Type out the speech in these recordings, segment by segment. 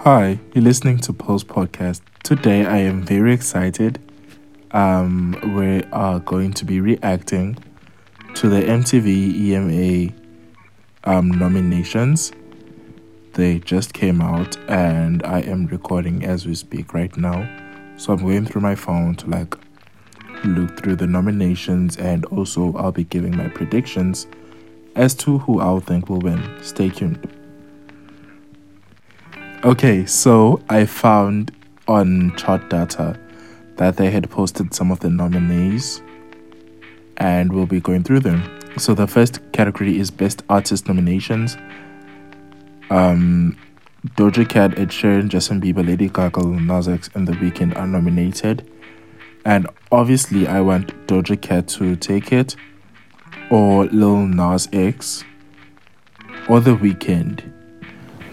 Hi, you're listening to Pulse Podcast. Today I am very excited. Um, we are going to be reacting to the MTV EMA um, nominations. They just came out, and I am recording as we speak right now. So I'm going through my phone to like look through the nominations, and also I'll be giving my predictions as to who I'll think will win. Stay tuned. Okay, so I found on chart data that they had posted some of the nominees and we'll be going through them. So the first category is best artist nominations. Um Doja Cat, Ed Sheeran, Justin Bieber, Lady Gaga, Nas X, and The Weeknd are nominated. And obviously I want Doja Cat to take it or Lil Nas X or The Weeknd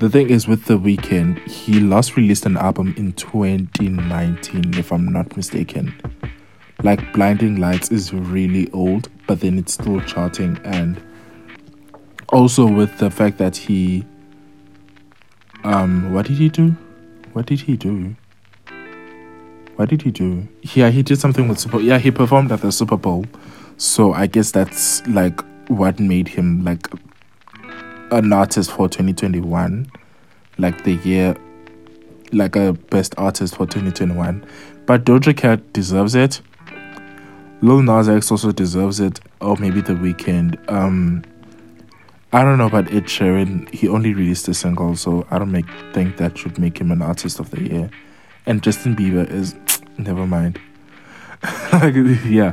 the thing is with the Weeknd he last released an album in 2019 if i'm not mistaken. Like blinding lights is really old but then it's still charting. And also with the fact that he um what did he do? What did he do? What did he do? Yeah he did something with super yeah he performed at the super bowl. So i guess that's like what made him like an artist for 2021, like the year, like a best artist for 2021. But Doja Cat deserves it. Lil Nas X also deserves it, or maybe The Weeknd. Um, I don't know about Ed Sheeran. He only released a single, so I don't make think that should make him an artist of the year. And Justin Bieber is never mind. yeah.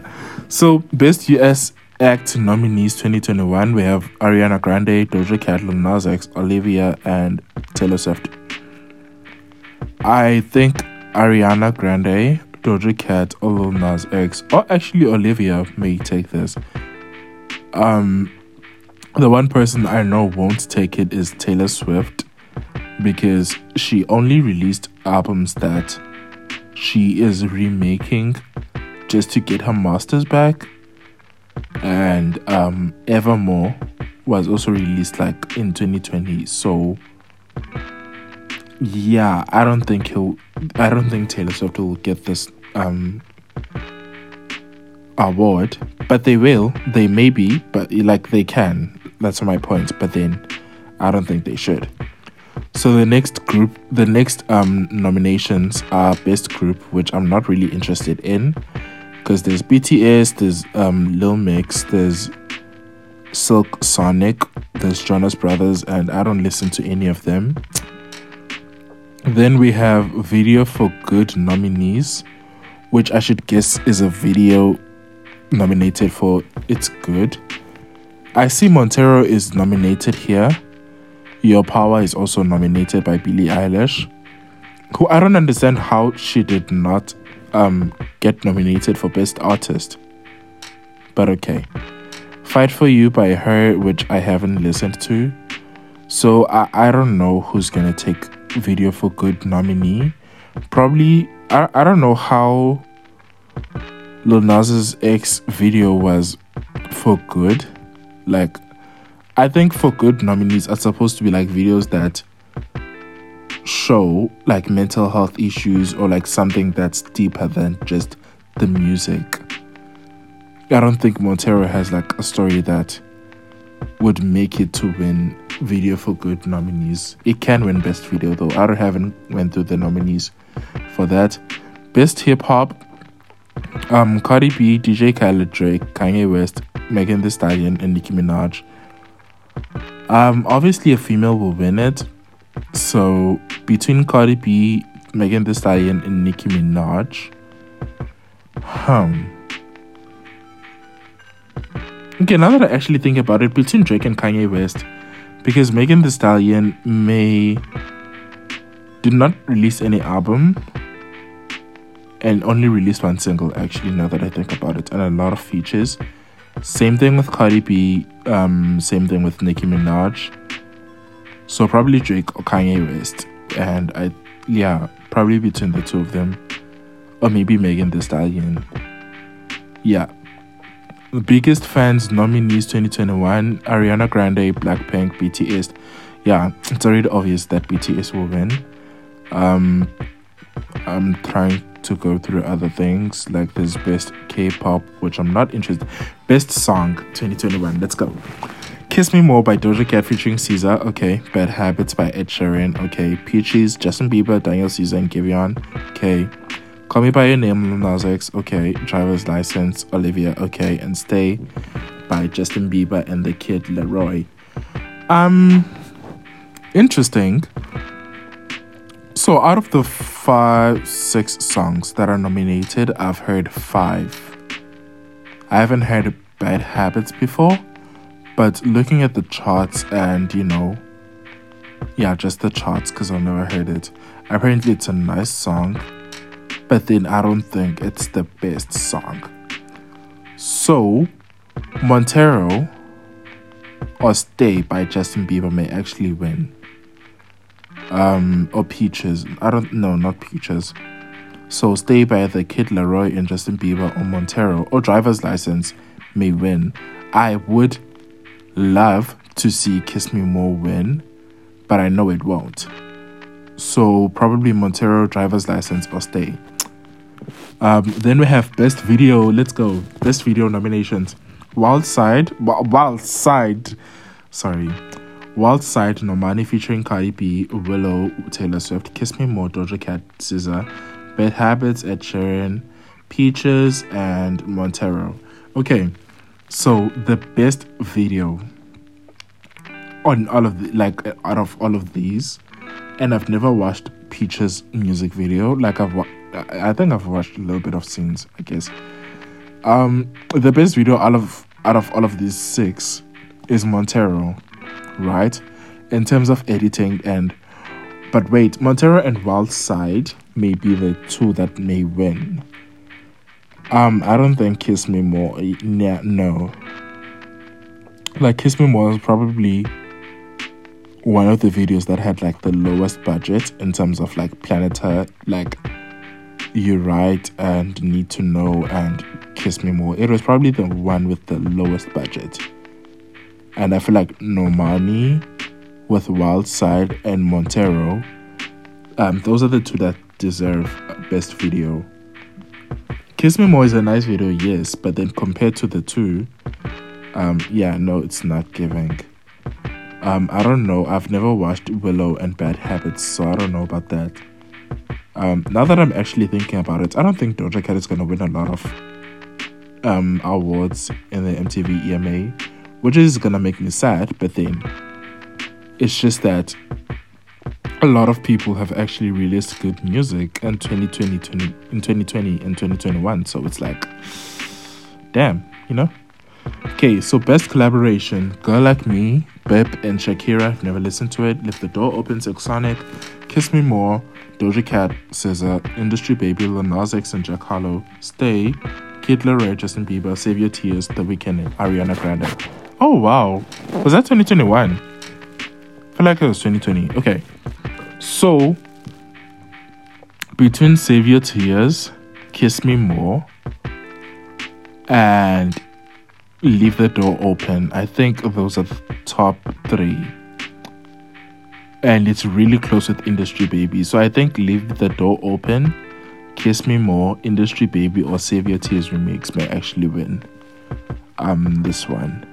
So best US Act nominees 2021, we have Ariana Grande, Doja Cat, Lil Nas X, Olivia, and Taylor Swift. I think Ariana Grande, Doja Cat, or Lil Nas X, or actually Olivia may take this. Um, the one person I know won't take it is Taylor Swift because she only released albums that she is remaking just to get her masters back and um, Evermore was also released like in 2020. So yeah, I don't think he'll. I don't think Taylor Swift will get this um award, but they will. They may be, but like they can. That's my point. But then, I don't think they should. So the next group, the next um nominations are best group, which I'm not really interested in because there's BTS, there's um, Little Mix, there's Silk Sonic, there's Jonas Brothers, and I don't listen to any of them. Then we have Video for Good nominees, which I should guess is a video nominated for It's Good. I see Montero is nominated here. Your Power is also nominated by Billie Eilish, who I don't understand how she did not um, get nominated for Best Artist. But okay. Fight for You by her, which I haven't listened to. So I, I don't know who's gonna take Video for Good nominee. Probably I, I don't know how Lil Nas's X video was for good. Like I think for good nominees are supposed to be like videos that show like mental health issues or like something that's deeper than just the music. I don't think Montero has like a story that would make it to win video for good nominees. It can win best video though. I don't haven't went through the nominees for that. Best hip hop, um, Cardi B, DJ Khaled, Drake, Kanye West, Megan Thee Stallion, and Nicki Minaj. Um, obviously a female will win it so between Cardi B, Megan Thee Stallion, and Nicki Minaj, hmm. Okay, now that I actually think about it, between Drake and Kanye West, because Megan Thee Stallion may did not release any album and only released one single actually now that I think about it and a lot of features. Same thing with Cardi B, um, same thing with Nicki Minaj. So probably Drake or Kanye West. And I yeah, probably between the two of them. Or maybe Megan Thee Stallion. Yeah. The biggest fans nominees 2021 Ariana Grande, Blackpink, BTS. Yeah, it's already obvious that BTS will win. Um, I'm trying to go through other things like this best K-pop, which I'm not interested. Best song 2021. Let's go. Kiss Me More by Doja Cat featuring SZA. Okay. Bad Habits by Ed Sheeran. Okay. Peaches, Justin Bieber, Daniel Caesar, and Giveon. Okay. Call Me By Your Name, Lil Nas X. Okay. Driver's License, Olivia. Okay. And Stay by Justin Bieber and the Kid LAROI. Um, interesting. So out of the five, six songs that are nominated, I've heard five. I haven't heard Bad Habits before, but looking at the charts and you know, yeah, just the charts because I've never heard it. Apparently, it's a nice song, but then I don't think it's the best song. So, Montero or Stay by Justin Bieber may actually win. Um, or Peaches. I don't know, not Peaches. So Stay by the Kid LAROI and Justin Bieber or Montero or Driver's License may win. I would love to see Kiss Me More win, but I know it won't. So probably Montero, Driver's License or Stay. Um, then we have Best Video. Let's go. Best Video nominations. Wild Side, Wild Side, sorry, Wild Side, Normani featuring Cardi B, Willow, Taylor Swift, Kiss Me More, Doja Cat, SZA, Bad Habits, Ed Sheeran, Peaches, and Montero. Okay, so the best video on all of the, like out of all of these, and I've never watched Peaches music video. Like I've, I think I've watched a little bit of scenes, I guess. Um, the best video out of out of all of these six is Montero, right? In terms of editing and but wait, Montero and Wild Side may be the two that may win. Um, I don't think Kiss Me More. Yeah, no. Like Kiss Me More is probably one of the videos that had like the lowest budget in terms of like Planet Her, like You Right and Need to Know and Kiss Me More. It was probably the one with the lowest budget. And I feel like Normani with Wild Side and Montero, um, those are the two that deserve best video. Kiss Me More is a nice video, yes, but then compared to the two, um, yeah, no, it's not giving. Um, I don't know. I've never watched Willow and Bad Habits, so I don't know about that. Um, now that I'm actually thinking about it, I don't think Doja Cat is gonna win a lot of um, awards in the MTV EMA, which is gonna make me sad. But then it's just that a lot of people have actually released good music in 2020, 20, in 2020 and 2021. So it's like, damn, you know. Okay, so best collaboration: Girl Like Me, Bep and Shakira. I've never listened to it. Lift the Door Open, Sonic, Kiss Me More, Doja Cat, SZA, Industry Baby, Lil Nas X and Jack Harlow, Stay, Kid LAROI, Justin Bieber, Save Your Tears, The Weeknd, Ariana Grande. Oh wow, was that 2021? I feel like it was 2020. Okay, so between Save Your Tears, Kiss Me More, and Leave the Door Open, I think those are the top three. And it's really close with Industry Baby. So I think Leave the Door Open Kiss Me More, Industry Baby, or Save Your Tears remix may actually win um this one.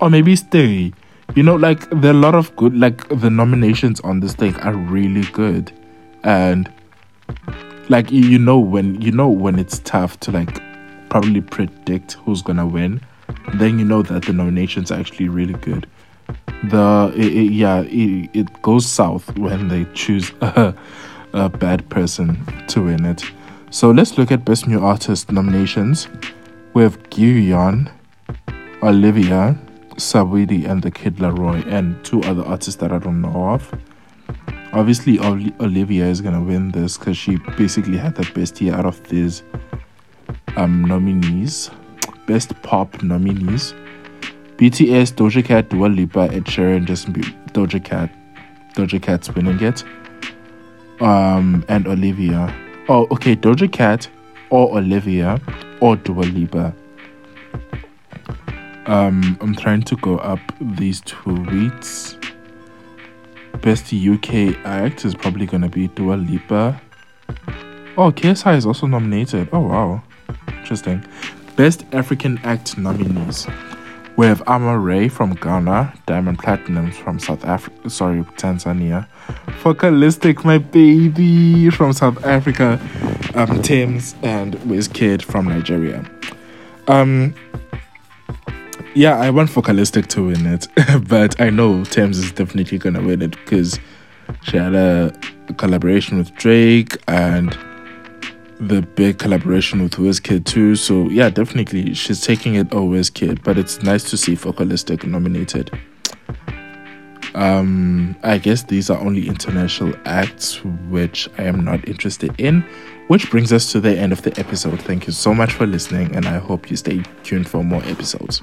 Or maybe Stay. You know, like there are a lot of good like the nominations on this thing are really good. And like you, know when you know when it's tough to like probably predict who's gonna win, then you know that the nominations are actually really good. The it, it, yeah, it, it goes south when they choose a, a bad person to win it. So let's look at Best New Artist nominations. We have Giveon, Olivia, Saweetie, and the Kid LAROI, and two other artists that I don't know of. Obviously, Olivia is gonna win this because she basically had the best year out of these um, nominees. Best Pop nominees. BTS, Doja Cat, Dua Lipa, Ed Sheeran, Justin Bieber, Doja Cat. Doja Cat's winning it. Um, and Olivia. Oh, okay, Doja Cat or Olivia or Dua Lipa. Um, I'm trying to go up these tweets. best UK act is probably gonna be Dua Lipa. Oh, KSI is also nominated. Oh wow, interesting. Best African act nominees. We have Amaarae from Ghana, Diamond Platnumz from South Africa, sorry, Tanzania, Focalistic, my baby from South Africa, um, Tems and Wizkid from Nigeria. Um, yeah, I want Focalistic to win it, but I know Tems is definitely gonna win it because she had a, collaboration with Drake and the big collaboration with Wizkid too. So yeah, definitely she's taking it over Wizkid, but it's nice to see Focalistic nominated. Um, I guess these are only international acts which I am not interested in. Which brings us to the end of the episode. Thank you so much for listening, and I hope you stay tuned for more episodes.